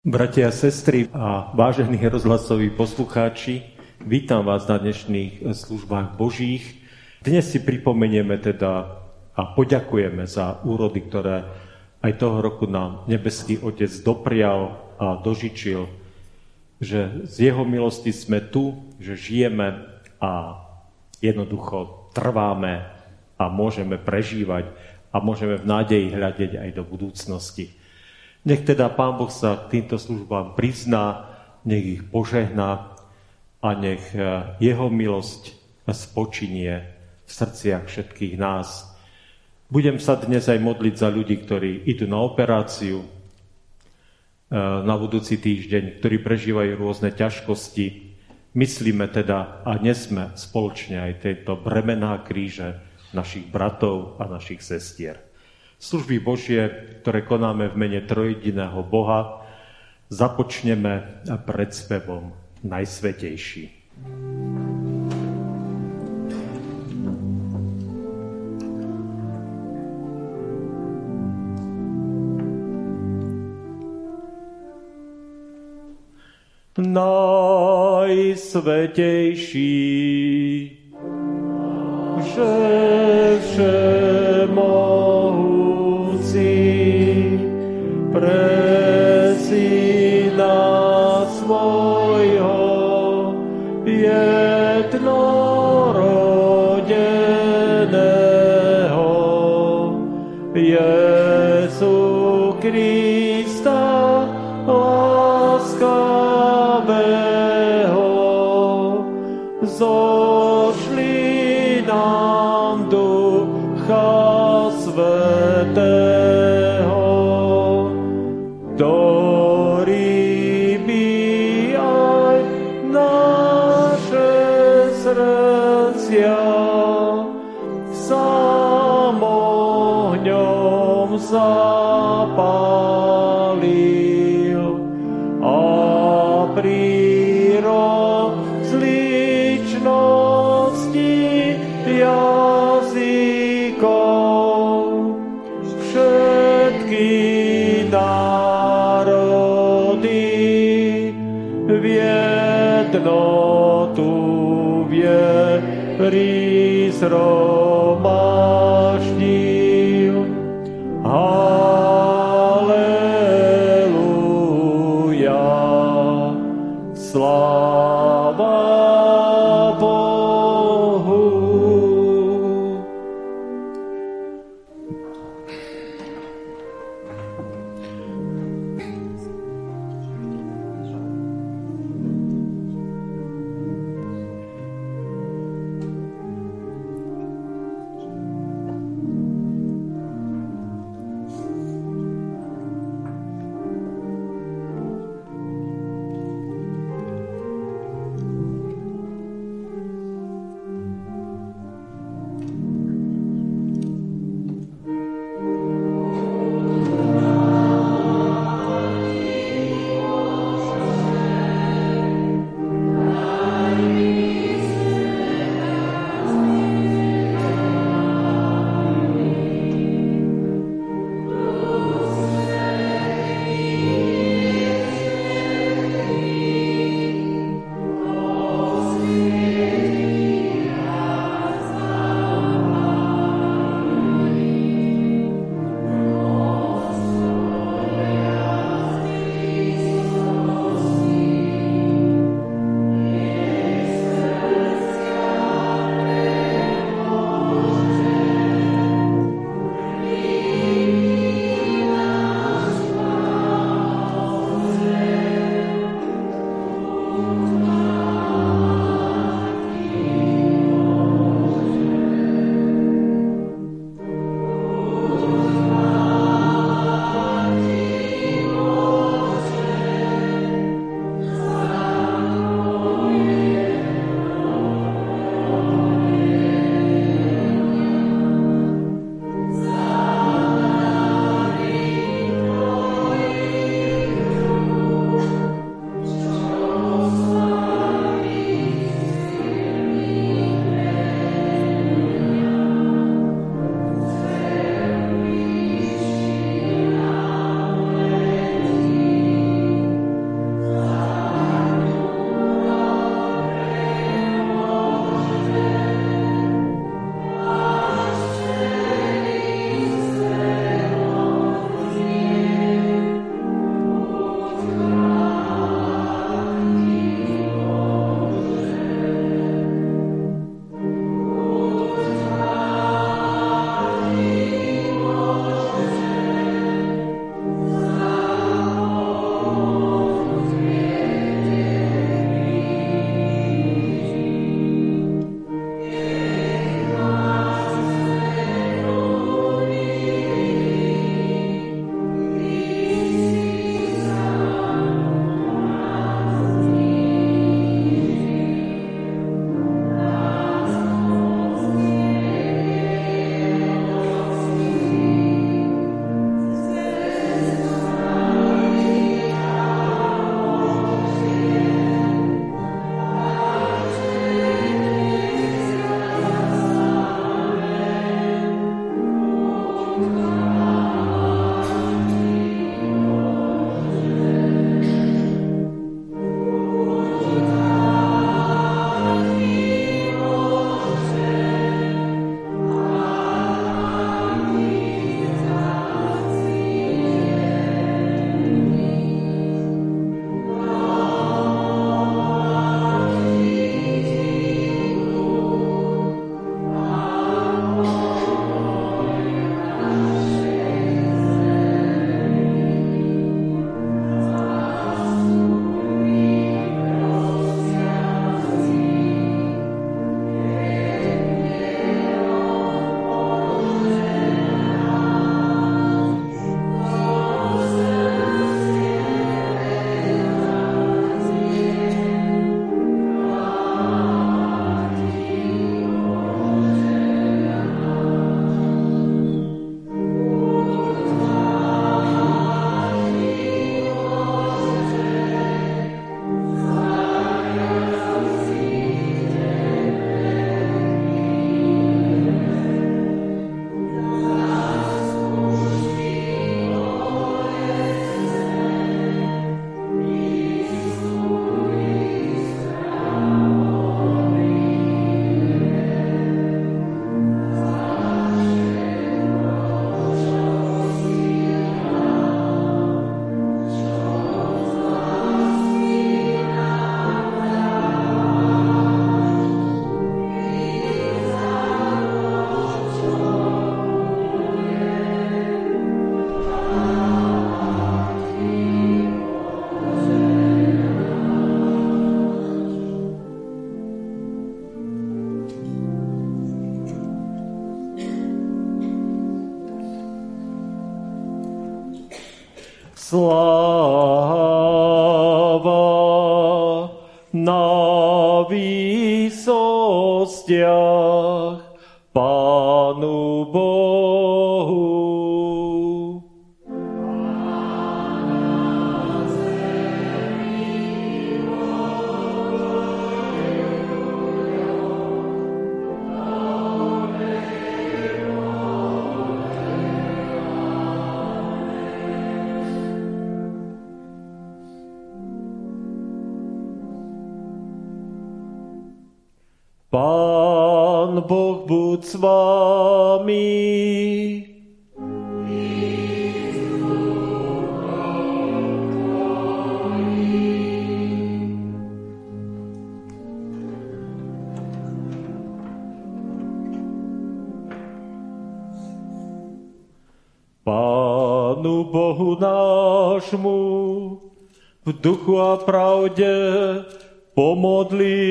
Bratia a sestry a vážení rozhlasoví poslucháči, vítam vás na dnešných službách Božích. Dnes si pripomenieme teda a poďakujeme za úrody, ktoré aj toho roku nám nebeský Otec doprial a dožičil, že z Jeho milosti sme tu, že žijeme a jednoducho trváme a môžeme prežívať a môžeme v nádeji hľadiť aj do budúcnosti. Nech teda Pán Boh sa k týmto službám prizná, nech ich požehná a nech e, Jeho milosť spočinie v srdciach všetkých nás. Budem sa dnes aj modliť za ľudí, ktorí idú na operáciu e, na budúci týždeň, ktorí prežívajú rôzne ťažkosti. Myslíme teda a nesme spoločne aj tieto bremená kríže našich bratov a našich sestier služby Božie, ktoré konáme v mene trojediného Boha, započneme pred spevom Najsvetejší. Najsvetejší, že všemohú Prísro. S vami. Pánu Bohu nášmu v duchu a pravde Pomodlíme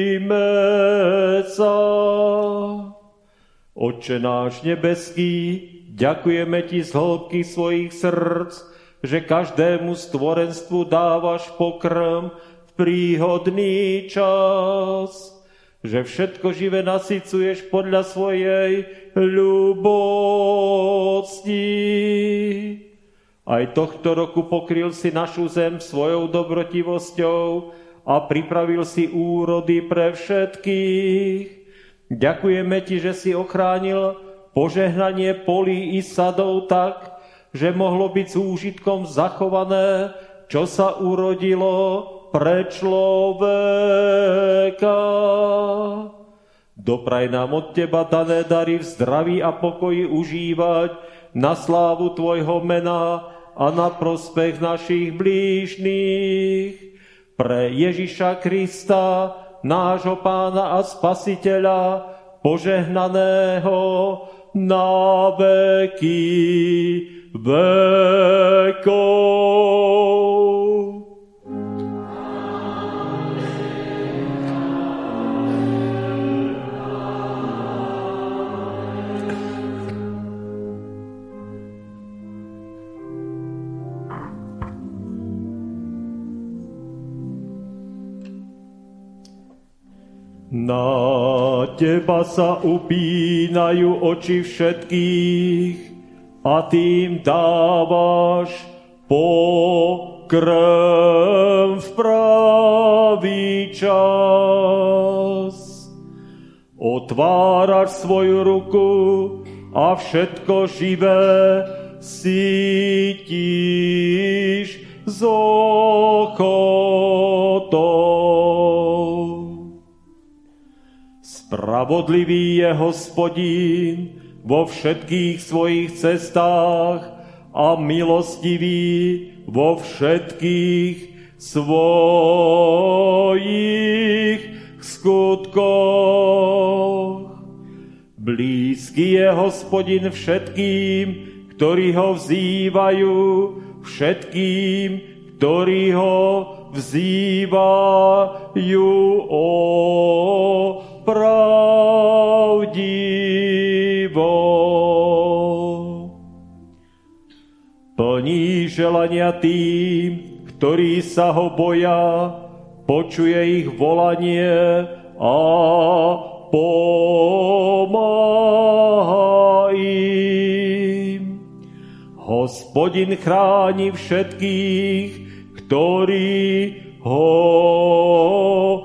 Oče náš nebeský, ďakujeme Ti z hĺbky svojich srdc, že každému stvorenstvu dávaš pokrm v príhodný čas, že všetko živé nasycuješ podľa svojej ľubosti. Aj tohto roku pokryl si našu zem svojou dobrotivosťou, a pripravil si úrody pre všetkých. Ďakujeme Ti, že si ochránil požehnanie polí i sadov tak, že mohlo byť s úžitkom zachované, čo sa urodilo pre človeka. Dopraj nám od Teba dané dary v zdraví a pokoji užívať na slávu Tvojho mena a na prospech našich blížných pre Ježiša Krista, nášho pána a spasiteľa, požehnaného na veky vekov. Na teba sa upínajú oči všetkých a tým dávaš pokrm v pravý čas. Otváraš svoju ruku a všetko živé sítiš z ochotou. Spravodlivý je hospodín vo všetkých svojich cestách a milostivý vo všetkých svojich skutkoch. Blízky je hospodin všetkým, ktorí ho vzývajú, všetkým, ktorí ho vzývajú o pravdivo. Plní želania tým, ktorí sa ho boja, počuje ich volanie a pomáha im. Hospodin chráni všetkých, ktorí ho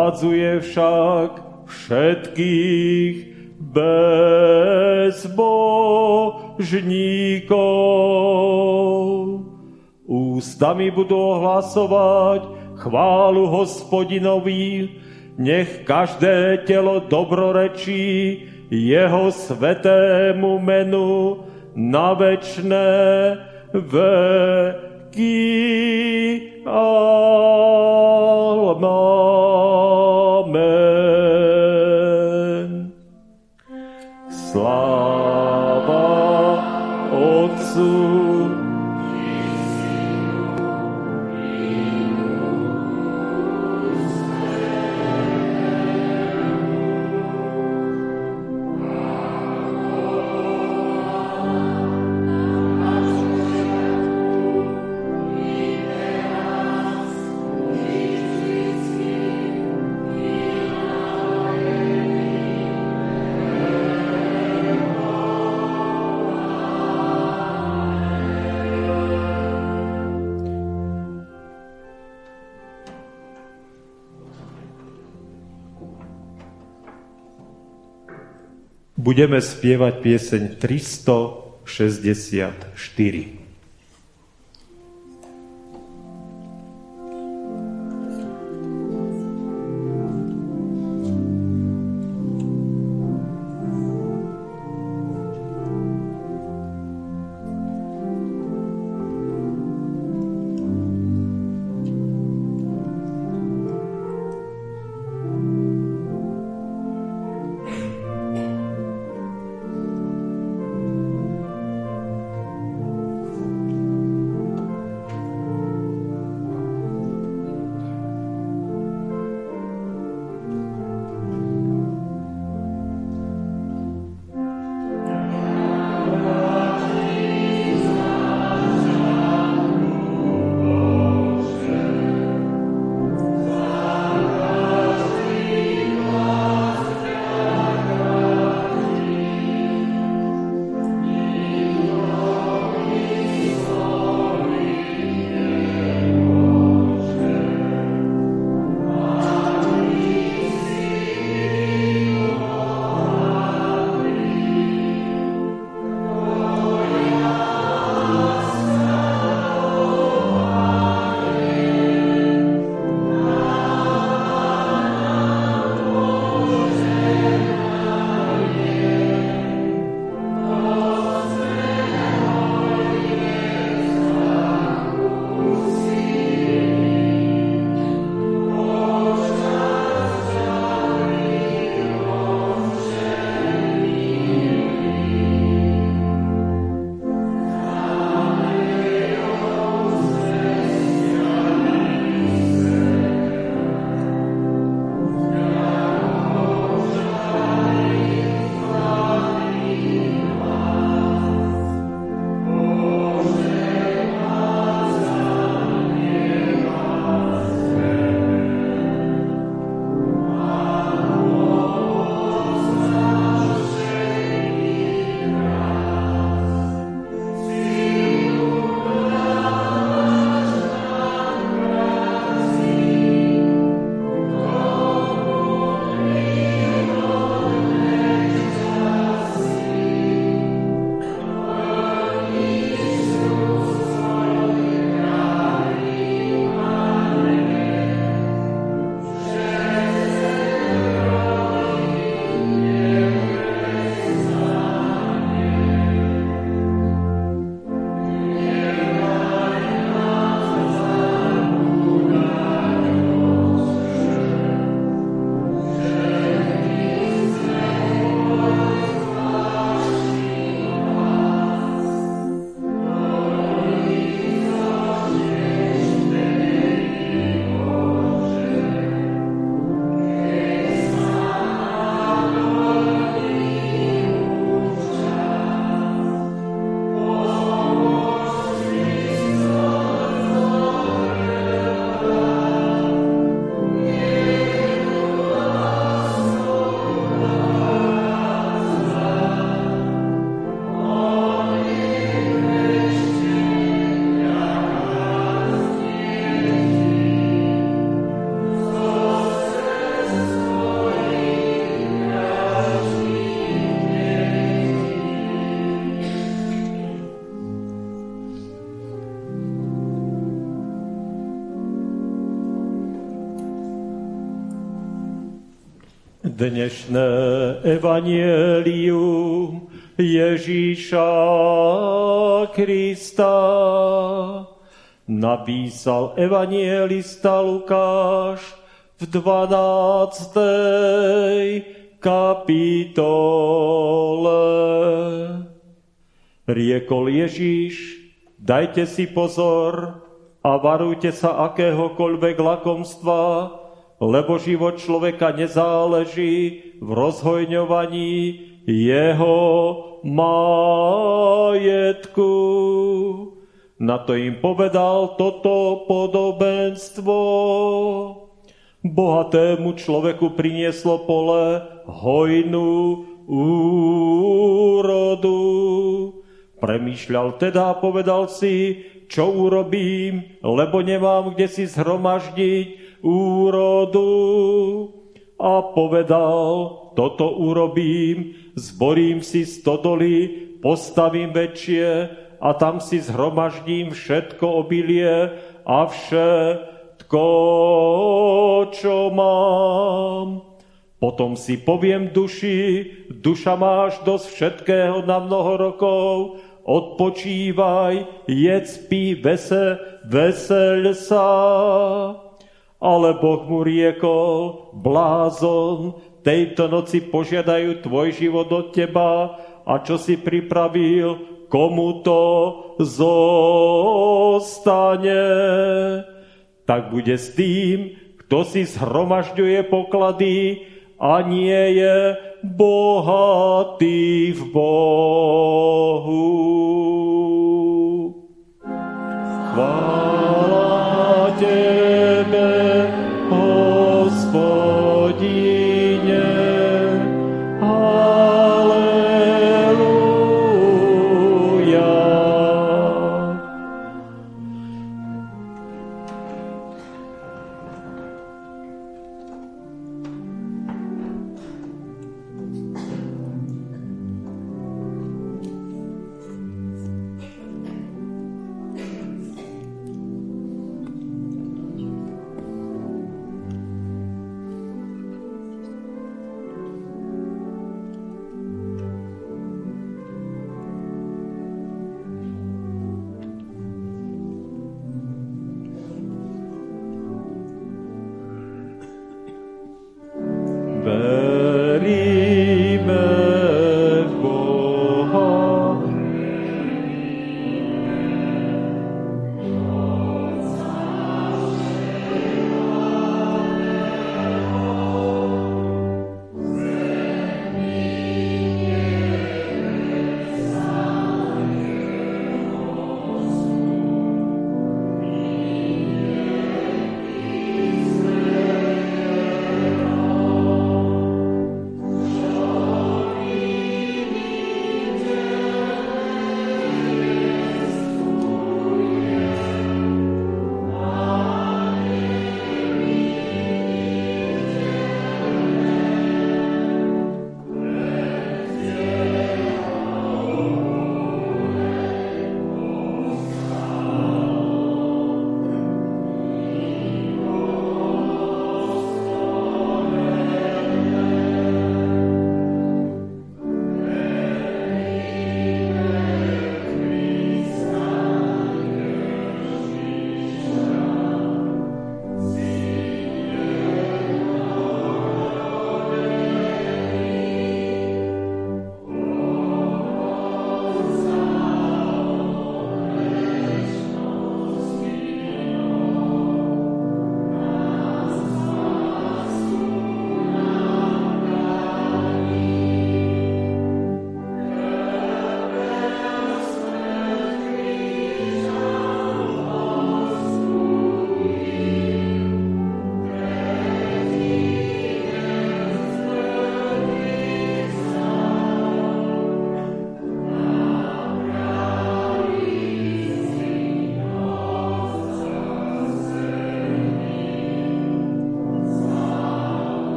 vyhladzuje však všetkých bezbožníkov. Ústami budú ohlasovať chválu hospodinovi, nech každé telo dobrorečí jeho svetému menu na večné veky. Amen. Budeme spievať pieseň 364. Dnešné evanielium Ježíša Krista napísal evanielista Lukáš v 12. kapitole. Riekol Ježíš, dajte si pozor a varujte sa akéhokoľvek lakomstva, lebo život človeka nezáleží v rozhojňovaní jeho majetku. Na to im povedal toto podobenstvo. Bohatému človeku prinieslo pole hojnú úrodu. Premýšľal teda a povedal si, čo urobím, lebo nemám kde si zhromaždiť úrodu a povedal, toto urobím, zborím si stodoly, postavím väčšie a tam si zhromaždím všetko obilie a všetko, čo mám. Potom si poviem duši, duša máš dosť všetkého na mnoho rokov, odpočívaj, jedz, pí, vese, veseľ sa. Ale Boh mu riekol, blázon, tejto noci požiadajú tvoj život od teba a čo si pripravil, komu to zostane. Tak bude s tým, kto si zhromažďuje poklady a nie je bohatý v Bohu. Chvála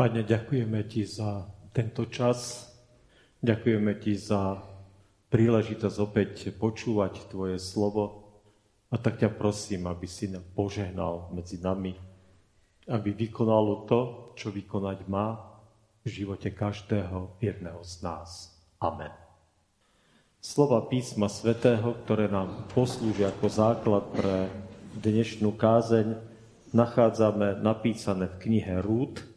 Pane, ďakujeme Ti za tento čas. Ďakujeme Ti za príležitosť opäť počúvať Tvoje slovo. A tak ťa prosím, aby si nám požehnal medzi nami, aby vykonalo to, čo vykonať má v živote každého jedného z nás. Amen. Slova písma svätého, ktoré nám poslúžia ako základ pre dnešnú kázeň, nachádzame napísané v knihe Rúd,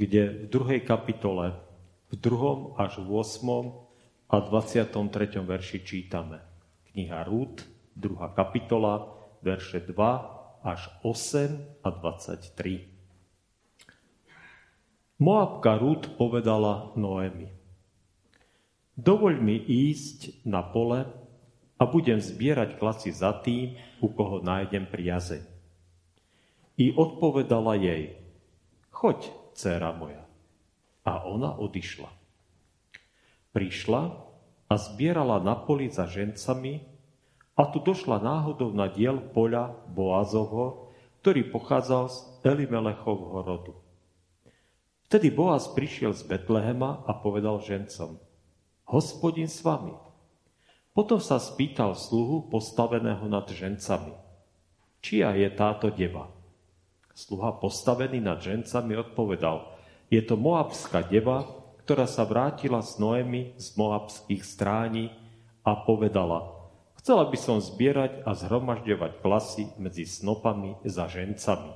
kde v druhej kapitole, v druhom až v 8. a 23. verši čítame. Kniha Rúd, druhá kapitola, verše 2 až 8 a 23. Moabka Rúd povedala Noemi. Dovoľ mi ísť na pole a budem zbierať klasy za tým, u koho nájdem priazeň. I odpovedala jej, choď, dcéra moja. A ona odišla. Prišla a zbierala na poli za žencami a tu došla náhodou na diel poľa Boazovho, ktorý pochádzal z Elimelechovho rodu. Vtedy Boaz prišiel z Betlehema a povedal žencom, hospodin s vami. Potom sa spýtal sluhu postaveného nad žencami, čia je táto deva. Sluha postavený nad žencami odpovedal, je to moabská deva, ktorá sa vrátila s Noemi z moabských stráni a povedala, chcela by som zbierať a zhromažďovať klasy medzi snopami za žencami.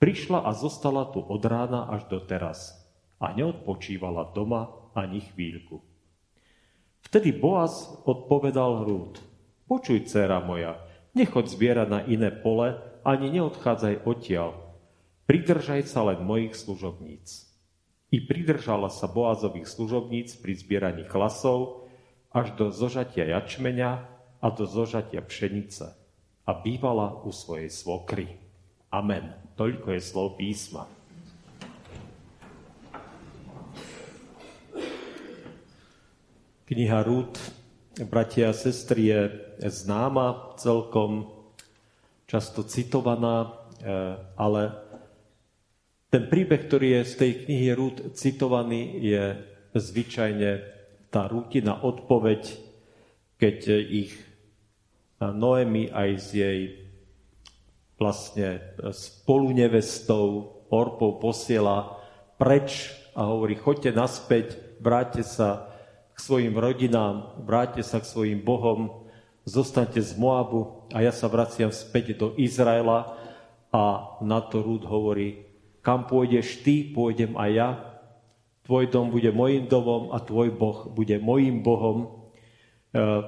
Prišla a zostala tu od rána až do teraz a neodpočívala doma ani chvíľku. Vtedy Boaz odpovedal Hrúd, počuj, dcera moja, nechod zbierať na iné pole, ani neodchádzaj odtiaľ. Pridržaj sa len mojich služobníc. I pridržala sa Boazových služobníc pri zbieraní klasov až do zožatia jačmeňa a do zožatia pšenice a bývala u svojej svokry. Amen. Toľko je slov písma. Kniha Rúd, bratia a sestry, je známa celkom často citovaná, e, ale ten príbeh, ktorý je z tej knihy Rúd citovaný, je zvyčajne tá rútina odpoveď, keď ich Noemi aj s jej vlastne spolunevestou Orpou posiela preč a hovorí, choďte naspäť, vráťte sa k svojim rodinám, vráťte sa k svojim bohom, zostaňte z Moabu a ja sa vraciam späť do Izraela a na to Rúd hovorí, kam pôjdeš ty, pôjdem aj ja, tvoj dom bude mojim domom a tvoj boh bude mojim bohom. E,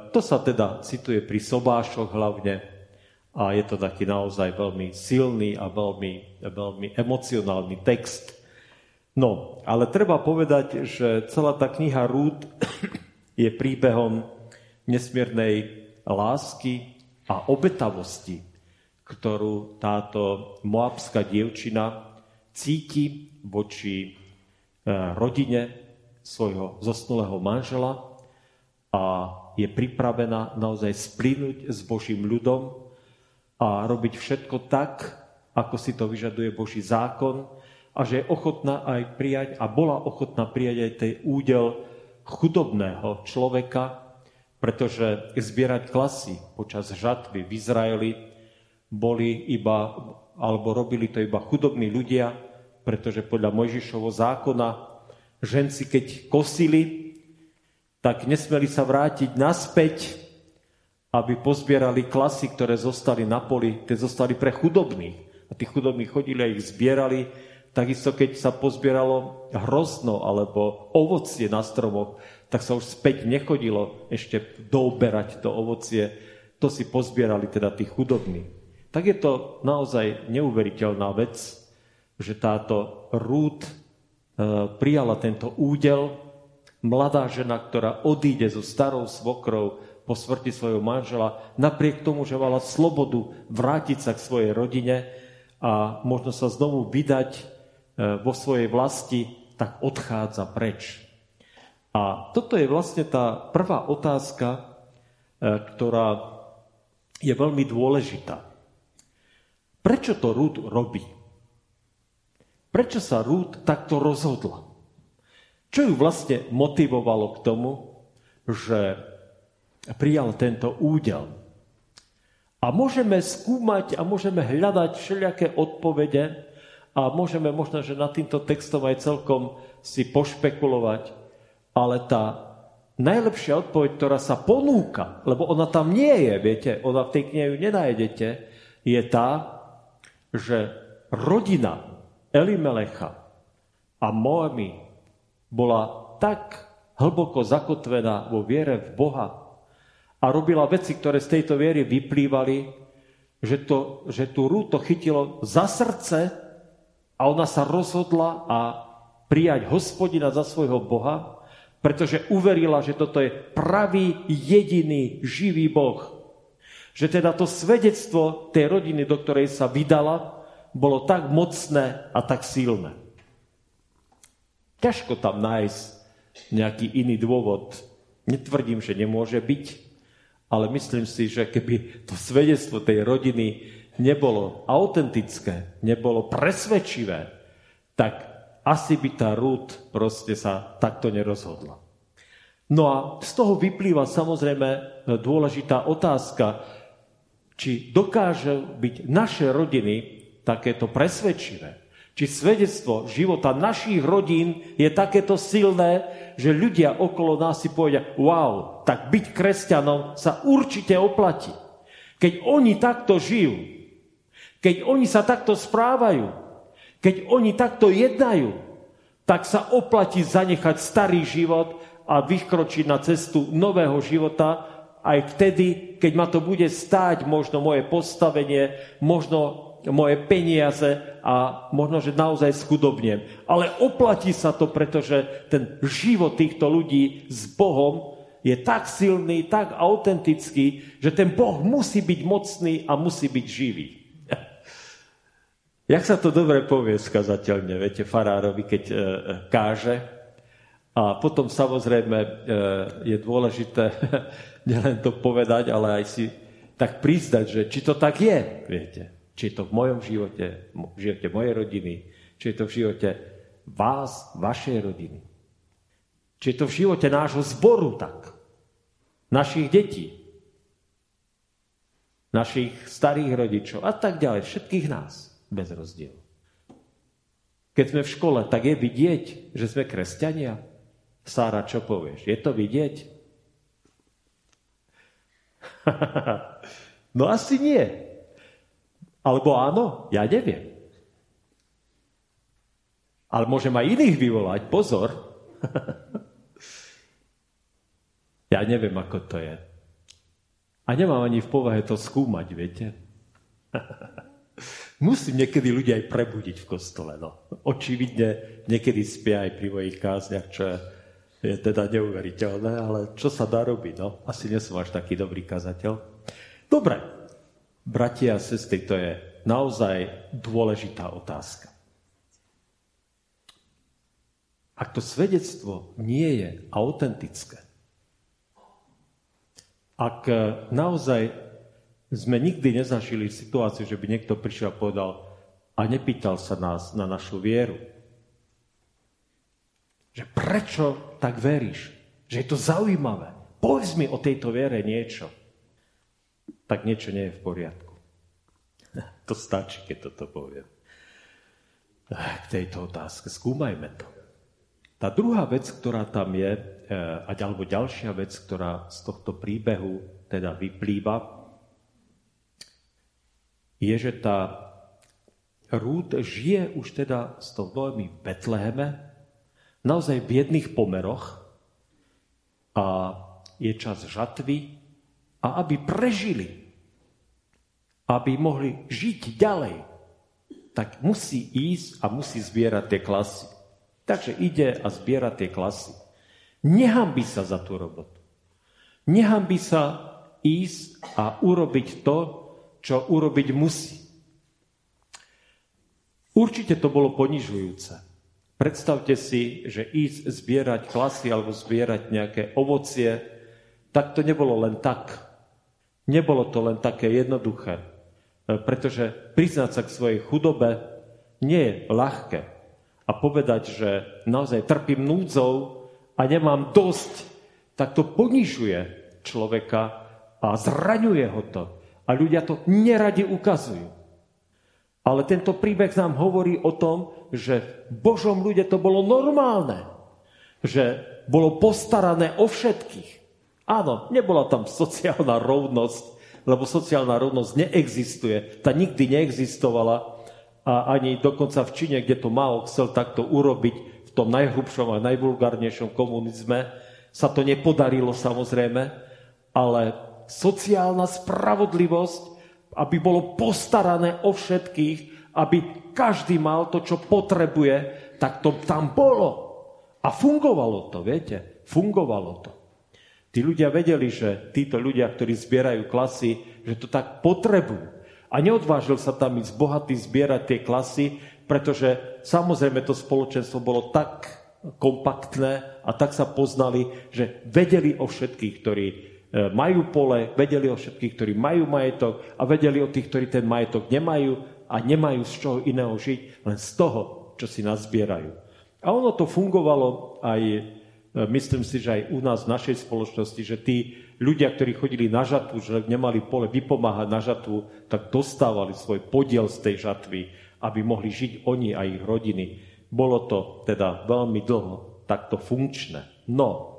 to sa teda cituje pri sobášoch hlavne a je to taký naozaj veľmi silný a veľmi, veľmi emocionálny text. No, ale treba povedať, že celá tá kniha Rúd je príbehom nesmiernej lásky a obetavosti, ktorú táto moabská dievčina cíti voči e, rodine svojho zosnulého manžela a je pripravená naozaj splínuť s Božím ľudom a robiť všetko tak, ako si to vyžaduje Boží zákon a že je ochotná aj prijať a bola ochotná prijať aj tej údel chudobného človeka, pretože zbierať klasy počas žatvy v Izraeli boli iba, alebo robili to iba chudobní ľudia, pretože podľa Mojžišovho zákona ženci, keď kosili, tak nesmeli sa vrátiť naspäť, aby pozbierali klasy, ktoré zostali na poli, tie zostali pre chudobných. A tí chudobní chodili a ich zbierali. Takisto, keď sa pozbieralo hrozno alebo ovocie na stromoch, tak sa už späť nechodilo ešte douberať to ovocie, to si pozbierali teda tí chudobní. Tak je to naozaj neuveriteľná vec, že táto Rúd e, prijala tento údel, mladá žena, ktorá odíde so starou svokrou po smrti svojho manžela, napriek tomu, že mala slobodu vrátiť sa k svojej rodine a možno sa znovu vydať e, vo svojej vlasti, tak odchádza preč. A toto je vlastne tá prvá otázka, e, ktorá je veľmi dôležitá. Prečo to Rúd robí? prečo sa Rút takto rozhodla. Čo ju vlastne motivovalo k tomu, že prijal tento údel. A môžeme skúmať a môžeme hľadať všelijaké odpovede a môžeme možno, že nad týmto textom aj celkom si pošpekulovať, ale tá najlepšia odpoveď, ktorá sa ponúka, lebo ona tam nie je, viete, ona v tej knihe ju nenájdete, je tá, že rodina Elimelecha a Moami bola tak hlboko zakotvená vo viere v Boha a robila veci, ktoré z tejto viery vyplývali, že, to, že tú rúto chytilo za srdce a ona sa rozhodla a prijať hospodina za svojho Boha pretože uverila, že toto je pravý, jediný, živý Boh. Že teda to svedectvo tej rodiny, do ktorej sa vydala, bolo tak mocné a tak silné. Ťažko tam nájsť nejaký iný dôvod. Netvrdím, že nemôže byť, ale myslím si, že keby to svedectvo tej rodiny nebolo autentické, nebolo presvedčivé, tak asi by tá Rút proste sa takto nerozhodla. No a z toho vyplýva samozrejme dôležitá otázka, či dokážu byť naše rodiny takéto presvedčivé. Či svedectvo života našich rodín je takéto silné, že ľudia okolo nás si povedia, wow, tak byť kresťanom sa určite oplatí. Keď oni takto žijú, keď oni sa takto správajú, keď oni takto jednajú, tak sa oplatí zanechať starý život a vykročiť na cestu nového života, aj vtedy, keď ma to bude stáť možno moje postavenie, možno moje peniaze a možno, že naozaj skudobnem. Ale oplatí sa to, pretože ten život týchto ľudí s Bohom je tak silný, tak autentický, že ten Boh musí byť mocný a musí byť živý. Jak sa to dobre povie skazateľne, viete, farárovi, keď e, e, káže. A potom samozrejme e, je dôležité nielen to povedať, ale aj si tak priznať, že či to tak je, viete. Či je to v mojom živote, v živote mojej rodiny, či je to v živote vás, vašej rodiny. Či je to v živote nášho zboru tak. Našich detí. Našich starých rodičov a tak ďalej. Všetkých nás bez rozdielu. Keď sme v škole, tak je vidieť, že sme kresťania? Sára, čo povieš? Je to vidieť? no asi nie. Alebo áno, ja neviem. Ale môžem aj iných vyvolať, pozor. ja neviem, ako to je. A nemám ani v povahe to skúmať, viete. Musím niekedy ľudia aj prebudiť v kostole. No. Očividne niekedy spia aj pri mojich kázniach, čo je, je teda neuveriteľné, ale čo sa dá robiť? No? Asi nesom až taký dobrý kazateľ. Dobre, bratia a sestry, to je naozaj dôležitá otázka. Ak to svedectvo nie je autentické, ak naozaj sme nikdy nezažili situáciu, že by niekto prišiel a povedal a nepýtal sa nás na našu vieru. Že prečo tak veríš? Že je to zaujímavé. Povedz mi o tejto viere niečo. Tak niečo nie je v poriadku. To stačí, keď toto poviem. K tejto otázke. Skúmajme to. Tá druhá vec, ktorá tam je, eh, alebo ďalšia vec, ktorá z tohto príbehu teda vyplýva, je, že tá Rút žije už teda s tou Noemi v Betleheme, naozaj v biedných pomeroch a je čas žatvy a aby prežili, aby mohli žiť ďalej, tak musí ísť a musí zbierať tie klasy. Takže ide a zbiera tie klasy. Nehambí sa za tú robotu. Nehambí sa ísť a urobiť to, čo urobiť musí. Určite to bolo ponižujúce. Predstavte si, že ísť zbierať klasy alebo zbierať nejaké ovocie, tak to nebolo len tak. Nebolo to len také jednoduché. Pretože priznať sa k svojej chudobe nie je ľahké. a povedať, že naozaj trpím núdzou a nemám dosť, tak to ponižuje človeka a zraňuje ho to. A ľudia to neradi ukazujú. Ale tento príbeh nám hovorí o tom, že v Božom ľude to bolo normálne. Že bolo postarané o všetkých. Áno, nebola tam sociálna rovnosť, lebo sociálna rovnosť neexistuje. Tá nikdy neexistovala a ani dokonca v Číne, kde to Mao chcel takto urobiť v tom najhrubšom a najvulgárnejšom komunizme, sa to nepodarilo samozrejme, ale sociálna spravodlivosť aby bolo postarané o všetkých, aby každý mal to, čo potrebuje, tak to tam bolo. A fungovalo to, viete? Fungovalo to. Tí ľudia vedeli, že títo ľudia, ktorí zbierajú klasy, že to tak potrebujú. A neodvážil sa tam ísť bohatý zbierať tie klasy, pretože samozrejme to spoločenstvo bolo tak kompaktné a tak sa poznali, že vedeli o všetkých, ktorí majú pole, vedeli o všetkých, ktorí majú majetok a vedeli o tých, ktorí ten majetok nemajú a nemajú z čoho iného žiť, len z toho, čo si nazbierajú. A ono to fungovalo aj, e, myslím si, že aj u nás v našej spoločnosti, že tí ľudia, ktorí chodili na žatvu, že nemali pole vypomáhať na žatvu, tak dostávali svoj podiel z tej žatvy, aby mohli žiť oni a ich rodiny. Bolo to teda veľmi dlho takto funkčné. No,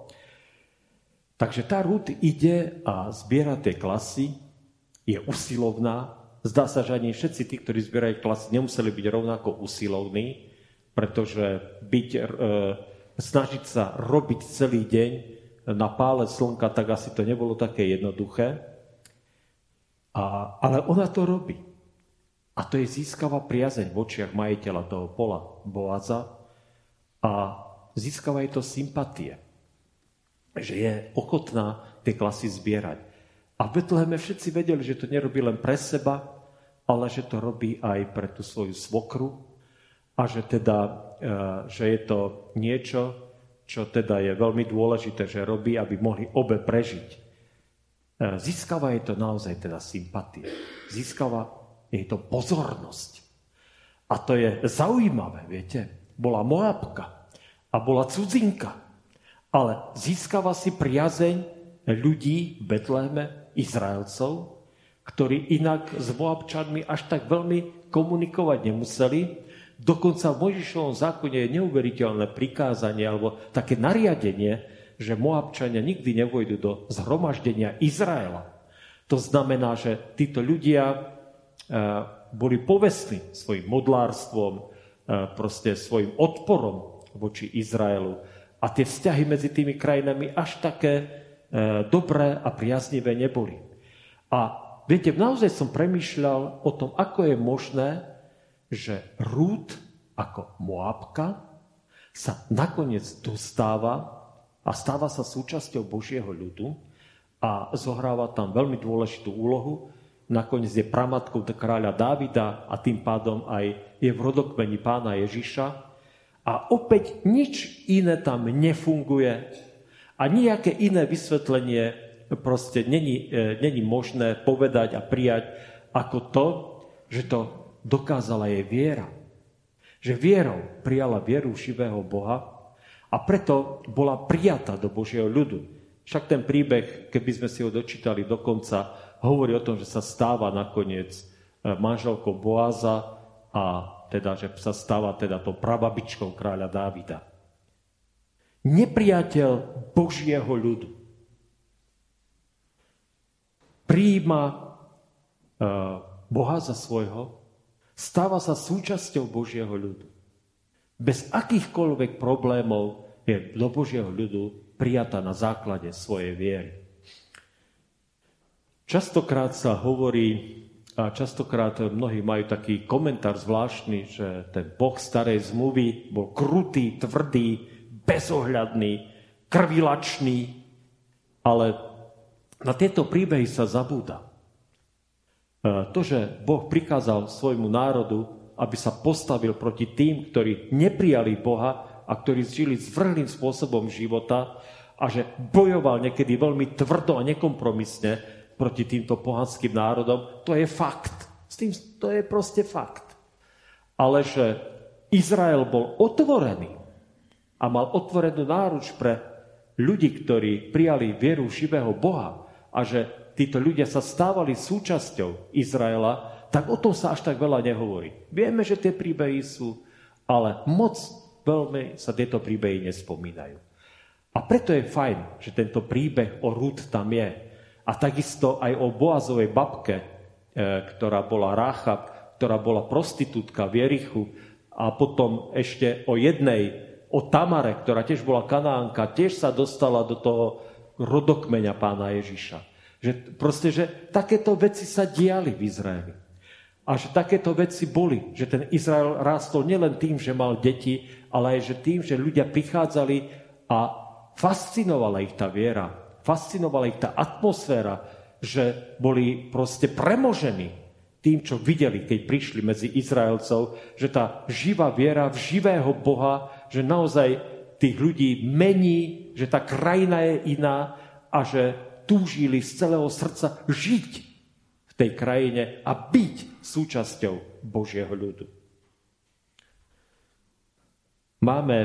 Takže tá Ruth ide a zbiera tie klasy, je usilovná. Zdá sa, že ani všetci tí, ktorí zbierajú klasy, nemuseli byť rovnako usilovní, pretože byť, e, snažiť sa robiť celý deň na pále slnka, tak asi to nebolo také jednoduché. A, ale ona to robí. A to je získava priazeň v očiach majiteľa toho pola, Boaza. A získava je to sympatie že je ochotná tie klasy zbierať. A v Betleheme všetci vedeli, že to nerobí len pre seba, ale že to robí aj pre tú svoju svokru a že teda, e, že je to niečo, čo teda je veľmi dôležité, že robí, aby mohli obe prežiť. E, získava je to naozaj teda sympatie. Získava je to pozornosť. A to je zaujímavé, viete. Bola Moabka a bola cudzinka ale získava si priazeň ľudí v Betleheme, Izraelcov, ktorí inak s Moabčanmi až tak veľmi komunikovať nemuseli. Dokonca v Mojžišovom zákone je neuveriteľné prikázanie alebo také nariadenie, že Moabčania nikdy nevojdu do zhromaždenia Izraela. To znamená, že títo ľudia e, boli povestní svojim modlárstvom, e, proste svojim odporom voči Izraelu a tie vzťahy medzi tými krajinami až také e, dobré a priaznivé neboli. A viete, naozaj som premýšľal o tom, ako je možné, že Rút ako Moabka sa nakoniec dostáva a stáva sa súčasťou Božieho ľudu a zohráva tam veľmi dôležitú úlohu. Nakoniec je pramatkou kráľa Dávida a tým pádom aj je v rodokmeni pána Ježiša a opäť nič iné tam nefunguje a nejaké iné vysvetlenie proste není, e, není možné povedať a prijať ako to, že to dokázala jej viera. Že vierou prijala vieru živého Boha a preto bola prijatá do Božieho ľudu. Však ten príbeh, keby sme si ho dočítali dokonca, hovorí o tom, že sa stáva nakoniec e, manželkou Boaza a teda, že sa stáva teda to prababičkou kráľa Dávida. Nepriateľ Božieho ľudu. Príjima uh, Boha za svojho, stáva sa súčasťou Božieho ľudu. Bez akýchkoľvek problémov je do Božieho ľudu prijatá na základe svojej viery. Častokrát sa hovorí a častokrát mnohí majú taký komentár zvláštny, že ten boh starej zmluvy bol krutý, tvrdý, bezohľadný, krvilačný, ale na tieto príbehy sa zabúda. E, to, že Boh prikázal svojmu národu, aby sa postavil proti tým, ktorí neprijali Boha a ktorí žili zvrhlým spôsobom života a že bojoval niekedy veľmi tvrdo a nekompromisne, proti týmto pohanským národom, to je fakt. S tým, to je proste fakt. Ale že Izrael bol otvorený a mal otvorenú náruč pre ľudí, ktorí prijali vieru živého Boha a že títo ľudia sa stávali súčasťou Izraela, tak o tom sa až tak veľa nehovorí. Vieme, že tie príbehy sú, ale moc veľmi sa tieto príbehy nespomínajú. A preto je fajn, že tento príbeh o Rút tam je. A takisto aj o Boazovej babke, e, ktorá bola Ráchab, ktorá bola prostitútka v Jerichu, a potom ešte o jednej, o Tamare, ktorá tiež bola kanánka, tiež sa dostala do toho rodokmeňa pána Ježiša. Že proste, že takéto veci sa diali v Izraeli. A že takéto veci boli, že ten Izrael rástol nielen tým, že mal deti, ale aj že tým, že ľudia prichádzali a fascinovala ich tá viera, fascinovala ich tá atmosféra, že boli proste premožení tým, čo videli, keď prišli medzi Izraelcov, že tá živá viera v živého Boha, že naozaj tých ľudí mení, že tá krajina je iná a že túžili z celého srdca žiť v tej krajine a byť súčasťou Božieho ľudu. Máme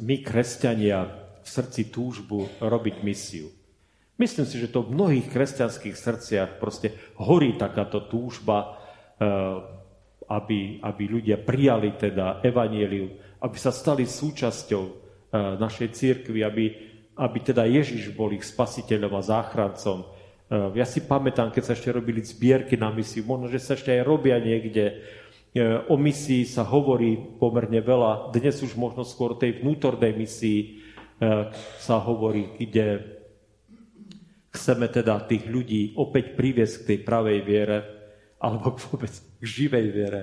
my, kresťania, v srdci túžbu robiť misiu. Myslím si, že to v mnohých kresťanských srdciach proste horí takáto túžba, eh, aby, aby ľudia prijali teda evanielium, aby sa stali súčasťou eh, našej církvy, aby, aby teda Ježiš bol ich spasiteľom a záchrancom. Eh, ja si pamätám, keď sa ešte robili zbierky na misiu, možno, že sa ešte aj robia niekde, o misii sa hovorí pomerne veľa, dnes už možno skôr tej vnútornej misii sa hovorí, kde Chceme teda tých ľudí opäť priviesť k tej pravej viere, alebo vôbec k živej viere,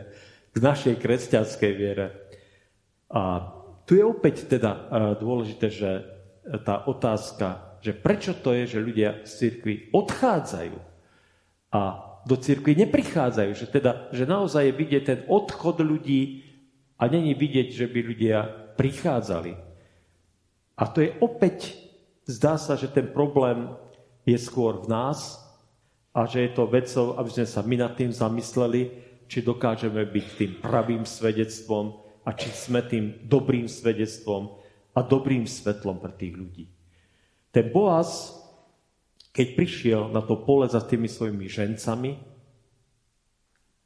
k našej kresťanskej viere. A tu je opäť teda e, dôležité, že tá otázka, že prečo to je, že ľudia z cirkvi odchádzajú a do cirkvi neprichádzajú, že, teda, že naozaj je vidieť ten odchod ľudí a není vidieť, že by ľudia prichádzali. A to je opäť, zdá sa, že ten problém je skôr v nás a že je to vecou, aby sme sa my nad tým zamysleli, či dokážeme byť tým pravým svedectvom a či sme tým dobrým svedectvom a dobrým svetlom pre tých ľudí. Ten Boaz, keď prišiel na to pole za tými svojimi žencami,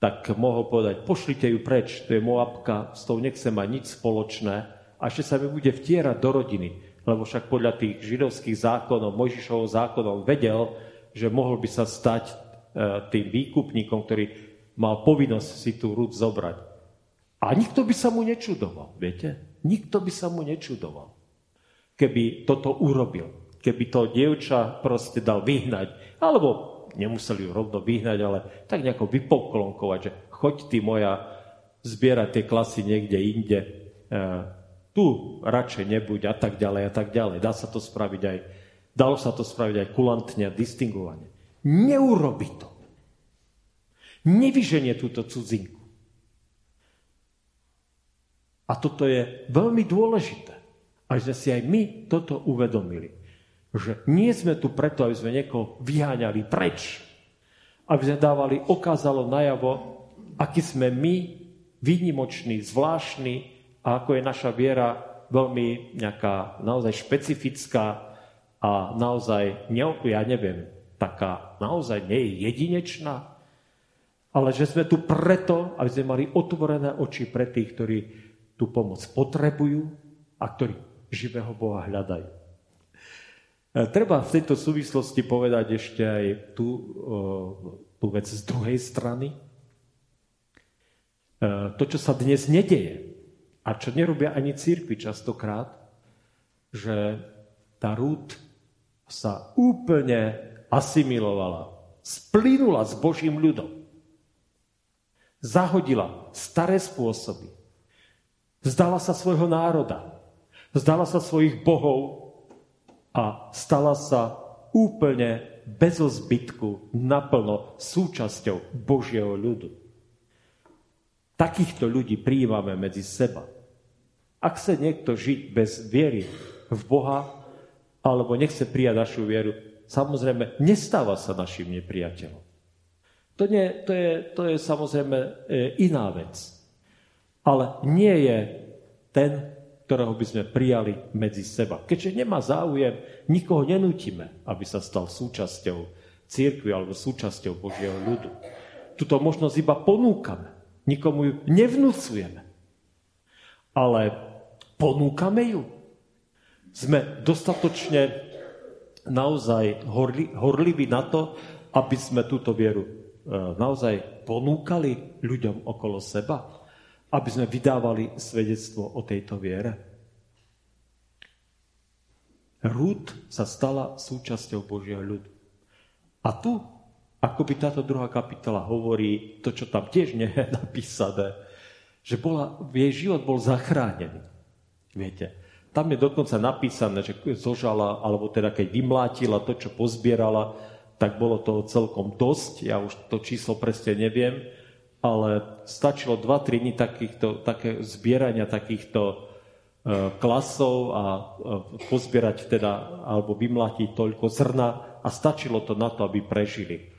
tak mohol povedať, pošlite ju preč, to je Moabka, s tou nechcem mať nič spoločné a ešte sa mi bude vtierať do rodiny lebo však podľa tých židovských zákonov, Mojžišovho zákonov vedel, že mohol by sa stať e, tým výkupníkom, ktorý mal povinnosť si tú rúd zobrať. A nikto by sa mu nečudoval, viete? Nikto by sa mu nečudoval, keby toto urobil. Keby to dievča proste dal vyhnať, alebo nemuseli ju rovno vyhnať, ale tak nejako vypoklonkovať, že choď ty moja zbierať tie klasy niekde inde, e, tu radšej nebuď a tak ďalej a tak ďalej. Dá sa to spraviť aj, dalo sa to spraviť aj kulantne a distingovane. Neurobi to. Nevyženie túto cudzinku. A toto je veľmi dôležité. Aby sme si aj my toto uvedomili. Že nie sme tu preto, aby sme niekoho vyháňali preč. Aby sme dávali, okázalo najavo, aký sme my, výnimoční, zvláštni, a ako je naša viera veľmi nejaká naozaj špecifická a naozaj, ja neviem, taká naozaj nie je jedinečná, ale že sme tu preto, aby sme mali otvorené oči pre tých, ktorí tú pomoc potrebujú a ktorí živého Boha hľadajú. E, treba v tejto súvislosti povedať ešte aj tú, tú vec z druhej strany. E, to, čo sa dnes nedeje, a čo nerobia ani církvy častokrát, že tá rúd sa úplne asimilovala, splynula s Božím ľudom. Zahodila staré spôsoby. Vzdala sa svojho národa. Vzdala sa svojich bohov a stala sa úplne bez zbytku naplno súčasťou Božieho ľudu. Takýchto ľudí prijímame medzi seba. Ak chce niekto žiť bez viery v Boha, alebo nechce prijať našu vieru, samozrejme nestáva sa našim nepriateľom. To, nie, to, je, to je samozrejme e, iná vec. ale nie je ten, ktorého by sme prijali medzi seba. Keďže nemá záujem, nikoho nenútime, aby sa stal súčasťou církvy alebo súčasťou Božieho ľudu. Tuto možnosť iba ponúkame. Nikomu ju nevnúcujeme. Ale ponúkame ju. Sme dostatočne naozaj horli, horliví na to, aby sme túto vieru e, naozaj ponúkali ľuďom okolo seba aby sme vydávali svedectvo o tejto viere? Rúd sa stala súčasťou Božieho ľudu. A tu, ako by táto druhá kapitola hovorí, to, čo tam tiež nie je napísané, že bola, jej život bol zachránený. Viete, tam je dokonca napísané, že zožala, alebo teda keď vymlátila to, čo pozbierala, tak bolo toho celkom dosť. Ja už to číslo presne neviem, ale stačilo 2-3 dní takýchto, také zbierania takýchto e, klasov a e, pozbierať teda, alebo vymlatiť toľko zrna a stačilo to na to, aby prežili.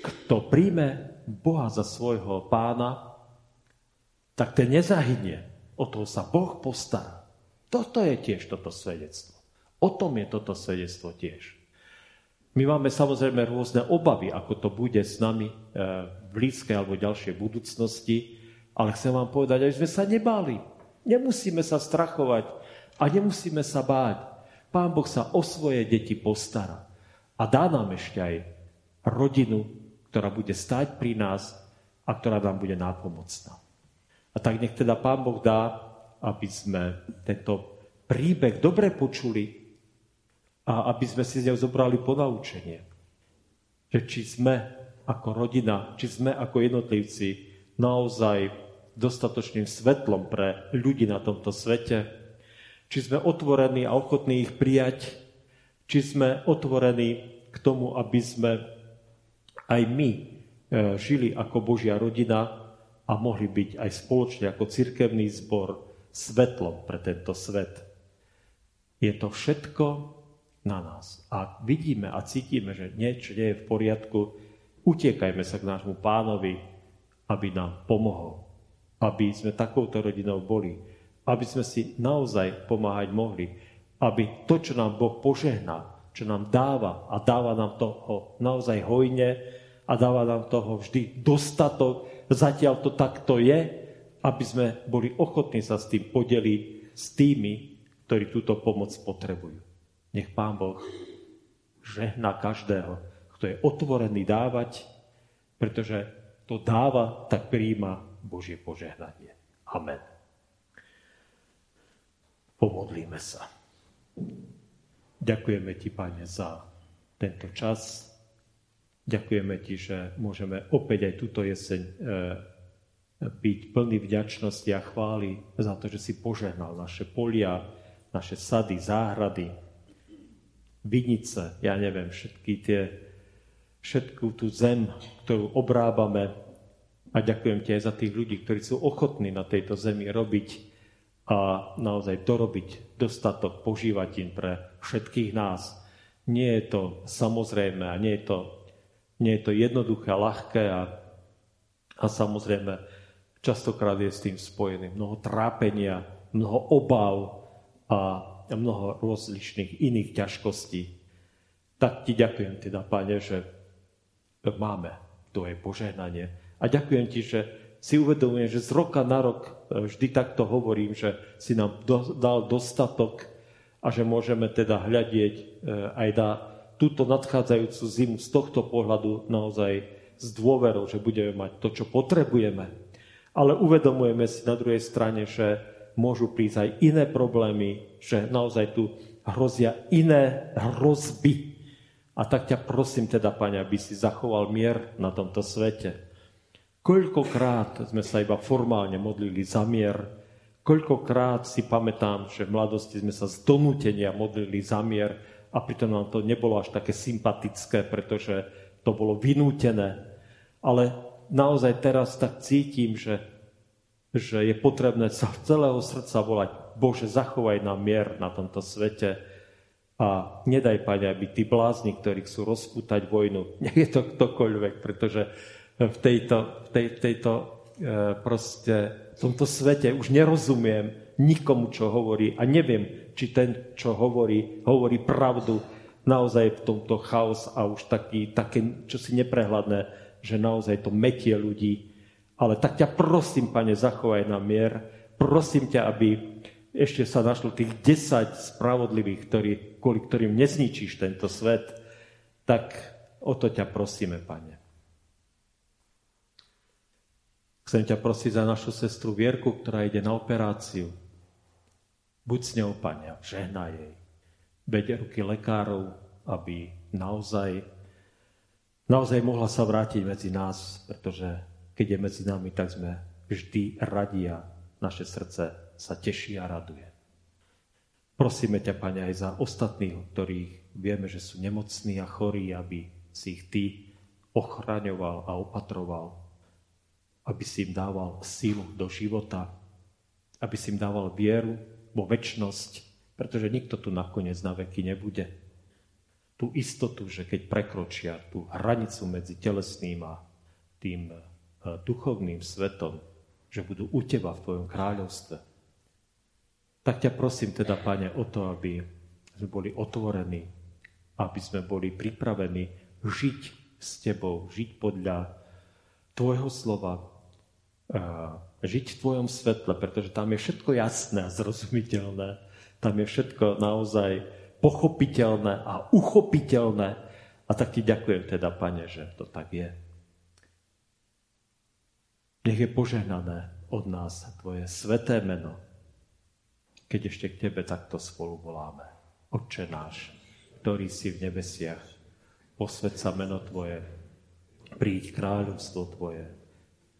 Kto príjme Boha za svojho pána, tak ten nezahynie. O toho sa Boh postará. Toto je tiež toto svedectvo. O tom je toto svedectvo tiež. My máme samozrejme rôzne obavy, ako to bude s nami e, v blízkej alebo ďalšej budúcnosti, ale chcem vám povedať, aby sme sa nebáli. Nemusíme sa strachovať a nemusíme sa báť. Pán Boh sa o svoje deti postará a dá nám ešte aj rodinu, ktorá bude stáť pri nás a ktorá nám bude nápomocná. A tak nech teda Pán Boh dá, aby sme tento príbeh dobre počuli, a aby sme si z neho zobrali ponaučenie. Že či sme ako rodina, či sme ako jednotlivci naozaj dostatočným svetlom pre ľudí na tomto svete, či sme otvorení a ochotní ich prijať, či sme otvorení k tomu, aby sme aj my e, žili ako Božia rodina a mohli byť aj spoločne ako cirkevný zbor svetlom pre tento svet. Je to všetko na nás. A vidíme a cítime, že niečo nie je v poriadku, utiekajme sa k nášmu pánovi, aby nám pomohol. Aby sme takouto rodinou boli. Aby sme si naozaj pomáhať mohli. Aby to, čo nám Boh požehná, čo nám dáva a dáva nám toho naozaj hojne a dáva nám toho vždy dostatok, zatiaľ to takto je, aby sme boli ochotní sa s tým podeliť s tými, ktorí túto pomoc potrebujú. Nech Pán Boh žehna každého, kto je otvorený dávať, pretože to dáva, tak príjma Božie požehnanie. Amen. Pomodlíme sa. Ďakujeme Ti, Pane, za tento čas. Ďakujeme Ti, že môžeme opäť aj túto jeseň e, byť plný vďačnosti a chvály za to, že si požehnal naše polia, naše sady, záhrady, vinice, ja neviem, všetky tie, všetku tú zem, ktorú obrábame. A ďakujem ti aj za tých ľudí, ktorí sú ochotní na tejto zemi robiť a naozaj dorobiť dostatok požívatín pre všetkých nás. Nie je to samozrejme a nie je to, nie je to jednoduché, ľahké a, a samozrejme častokrát je s tým spojené mnoho trápenia, mnoho obav a mnoho rozličných iných ťažkostí. Tak ti ďakujem teda, Pane, že máme tvoje požehnanie. A ďakujem ti, že si uvedomujem, že z roka na rok e, vždy takto hovorím, že si nám do, dal dostatok a že môžeme teda hľadieť e, aj na túto nadchádzajúcu zimu z tohto pohľadu naozaj s dôverou, že budeme mať to, čo potrebujeme. Ale uvedomujeme si na druhej strane, že môžu prísť aj iné problémy, že naozaj tu hrozia iné hrozby. A tak ťa prosím teda, Pane, aby si zachoval mier na tomto svete. Koľkokrát sme sa iba formálne modlili za mier, koľkokrát si pamätám, že v mladosti sme sa z donútenia modlili za mier a pritom nám to nebolo až také sympatické, pretože to bolo vynútené. Ale naozaj teraz tak cítim, že že je potrebné sa celého srdca volať Bože, zachovaj nám mier na tomto svete a nedaj, Pane, aby tí blázni, ktorí chcú rozpútať vojnu, nech je to ktokoľvek, pretože v tejto, v tej, tejto proste v tomto svete už nerozumiem nikomu, čo hovorí a neviem, či ten, čo hovorí, hovorí pravdu naozaj v tomto chaos a už taký, také čosi neprehľadné, že naozaj to metie ľudí. Ale tak ťa prosím, pane, zachovaj na mier. Prosím ťa, aby ešte sa našlo tých 10 spravodlivých, ktorý, kvôli ktorým nezničíš tento svet, tak o to ťa prosíme, pane. Chcem ťa prosiť za našu sestru Vierku, ktorá ide na operáciu. Buď s ňou, Pane, žehna jej. Veď ruky lekárov, aby naozaj, naozaj mohla sa vrátiť medzi nás, pretože keď je medzi nami, tak sme vždy radi a naše srdce sa teší a raduje. Prosíme ťa, Pane, aj za ostatných, ktorých vieme, že sú nemocní a chorí, aby si ich Ty ochraňoval a opatroval aby si im dával sílu do života, aby si im dával vieru vo väčnosť, pretože nikto tu nakoniec na veky nebude. Tú istotu, že keď prekročia tú hranicu medzi telesným a tým eh, duchovným svetom, že budú u teba v tvojom kráľovstve. Tak ťa prosím teda, Pane, o to, aby sme boli otvorení, aby sme boli pripravení žiť s Tebou, žiť podľa Tvojho slova, žiť v tvojom svetle, pretože tam je všetko jasné a zrozumiteľné. Tam je všetko naozaj pochopiteľné a uchopiteľné. A tak ti ďakujem teda, pane, že to tak je. Nech je požehnané od nás tvoje sveté meno, keď ešte k tebe takto spolu voláme. Otče náš, ktorý si v nebesiach, posved sa meno tvoje, príď kráľovstvo tvoje,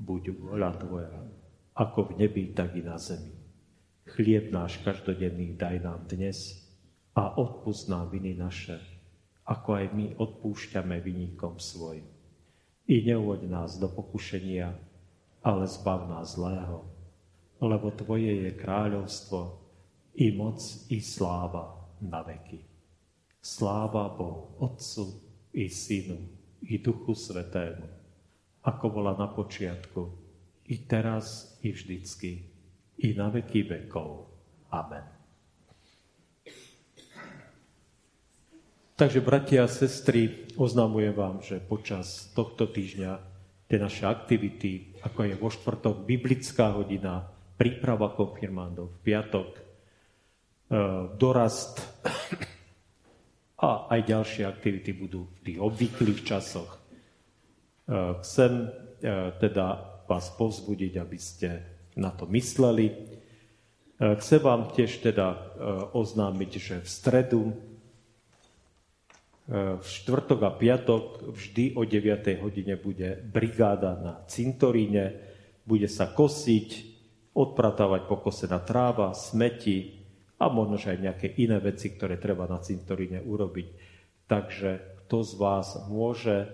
buď voľa Tvoja, ako v nebi, tak i na zemi. Chlieb náš každodenný daj nám dnes a odpust nám viny naše, ako aj my odpúšťame vynikom svojim. I neuvoď nás do pokušenia, ale zbav nás zlého, lebo Tvoje je kráľovstvo, i moc, i sláva na veky. Sláva Bohu, Otcu, i Synu, i Duchu Svetému, ako bola na počiatku, i teraz, i vždycky, i na veky vekov. Amen. Takže, bratia a sestry, oznamujem vám, že počas tohto týždňa tie naše aktivity, ako je vo štvrtok biblická hodina, príprava konfirmandov, v piatok e, dorast a aj ďalšie aktivity budú v tých obvyklých časoch. Eh, chcem eh, teda vás povzbudiť, aby ste na to mysleli. Eh, chcem vám tiež teda oznámiť, že v stredu, v štvrtok a piatok vždy o 9. hodine bude brigáda na cintoríne, bude sa kosiť, odpratávať pokosená tráva, smeti a možno aj nejaké iné veci, ktoré treba na cintoríne urobiť. Takže kto z vás môže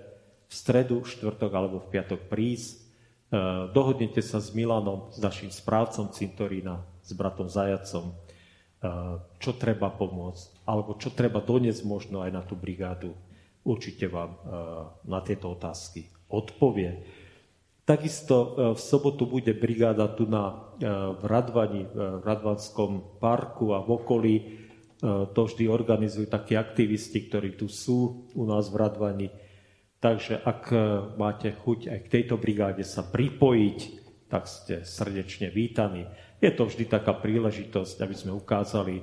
v stredu, štvrtok alebo v piatok prísť. E, dohodnete sa s Milanom, s našim správcom cintorína, s bratom Zajacom, e, čo treba pomôcť, alebo čo treba doniesť možno aj na tú brigádu. Určite vám e, na tieto otázky odpovie. Takisto v sobotu bude brigáda tu na, v Radvani, v Radvanskom parku a v okolí. To vždy organizujú takí aktivisti, ktorí tu sú u nás v Radvani Takže ak e, máte chuť aj k tejto brigáde sa pripojiť, tak ste srdečne vítaní. Je to vždy taká príležitosť, aby sme ukázali,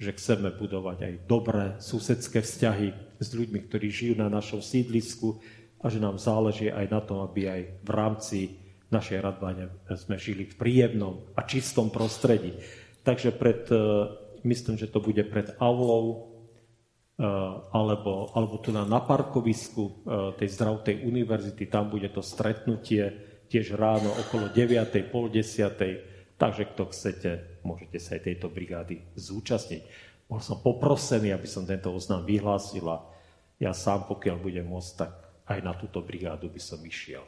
že chceme budovať aj dobré susedské vzťahy s ľuďmi, ktorí žijú na našom sídlisku a že nám záleží aj na tom, aby aj v rámci našej radvane sme žili v príjemnom a čistom prostredí. Takže pred, e, myslím, že to bude pred aulou alebo, alebo tu na, parkovisku eh, tej zdravotnej univerzity, tam bude to stretnutie tiež ráno okolo 9. pol 10. Takže kto chcete, môžete sa aj tejto brigády zúčastniť. Bol som poprosený, aby som tento oznám vyhlásila. Ja sám, pokiaľ budem môcť, tak aj na túto brigádu by som išiel.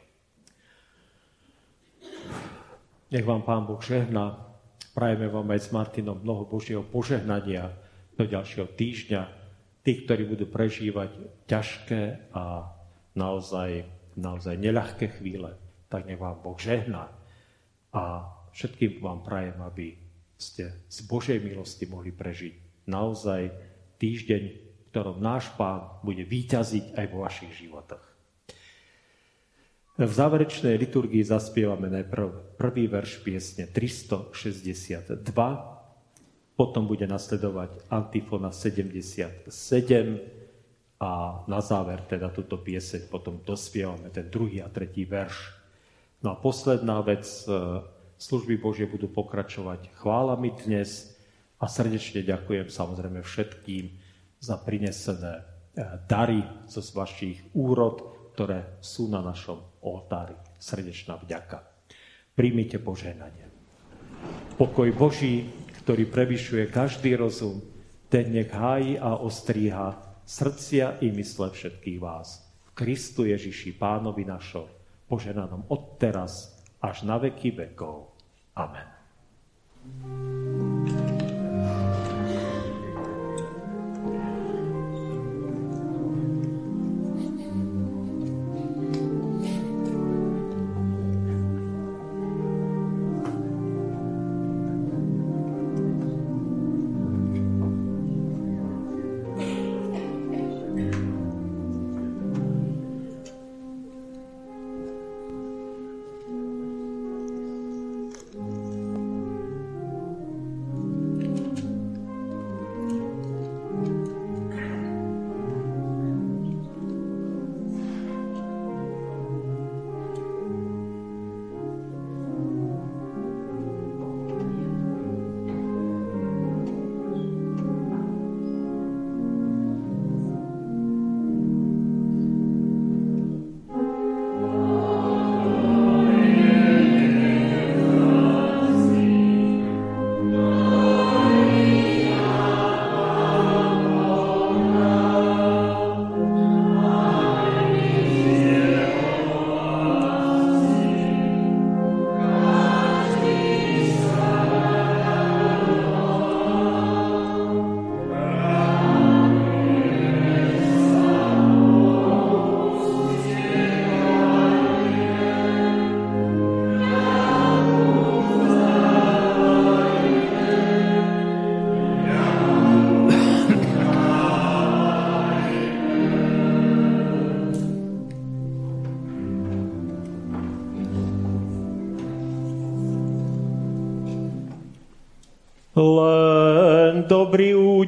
Nech vám Pán Boh žehna. Prajeme vám aj s Martinom mnoho Božieho požehnania do ďalšieho týždňa tí, ktorí budú prežívať ťažké a naozaj, naozaj neľahké chvíle, tak nech vám Boh žehná. A všetkým vám prajem, aby ste z Božej milosti mohli prežiť naozaj týždeň, v ktorom náš Pán bude výťaziť aj vo vašich životoch. V záverečnej liturgii zaspievame najprv prvý verš piesne 362, potom bude nasledovať antifona 77 a na záver teda túto pieseň potom dospievame ten druhý a tretí verš. No a posledná vec, e, služby Božie budú pokračovať chválami dnes a srdečne ďakujem samozrejme všetkým za prinesené e, dary zo vašich úrod, ktoré sú na našom oltári. Srdečná vďaka. Príjmite požehnanie. Pokoj Boží, ktorý prevyšuje každý rozum, ten nech hájí a ostríha srdcia i mysle všetkých vás. V Kristu Ježiši, Pánovi našom, poženanom od teraz až na veky vekov. Amen. dobrý údel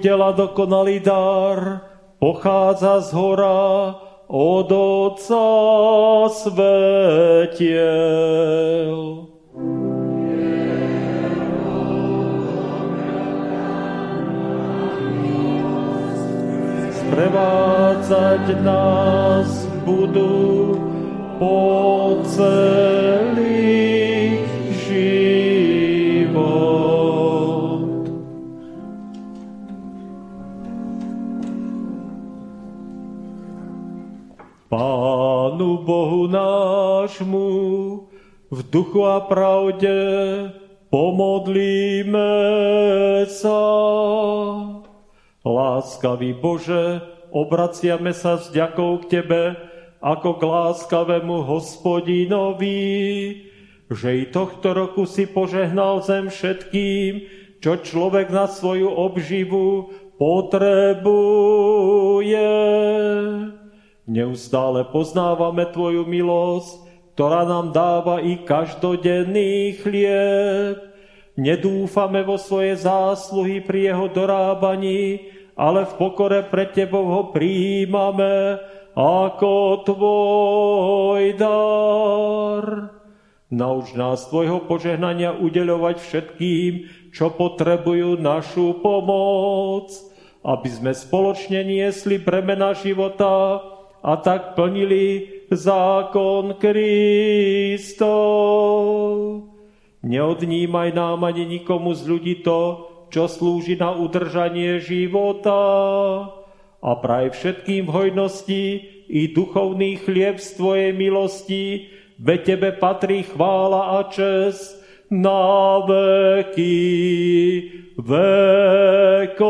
a dokonalý dar pochádza z hora od Otca svetiel. Sprevádzať nás budú po celý Bohu nášmu v duchu a pravde pomodlíme sa. Láskavý Bože, obraciame sa s ďakou k Tebe ako k láskavému hospodinovi, že i tohto roku si požehnal zem všetkým, čo človek na svoju obživu potrebuje. Neustále poznávame Tvoju milosť, ktorá nám dáva i každodenný chlieb. Nedúfame vo svoje zásluhy pri jeho dorábaní, ale v pokore pred Tebou ho prijímame ako Tvoj dar. Nauč nás Tvojho požehnania udeľovať všetkým, čo potrebujú našu pomoc, aby sme spoločne niesli bremena života, a tak plnili zákon Kristov. Neodnímaj nám ani nikomu z ľudí to, čo slúži na udržanie života a praj všetkým v hojnosti i duchovný chlieb z Tvojej milosti, ve Tebe patrí chvála a čest na veky vekov.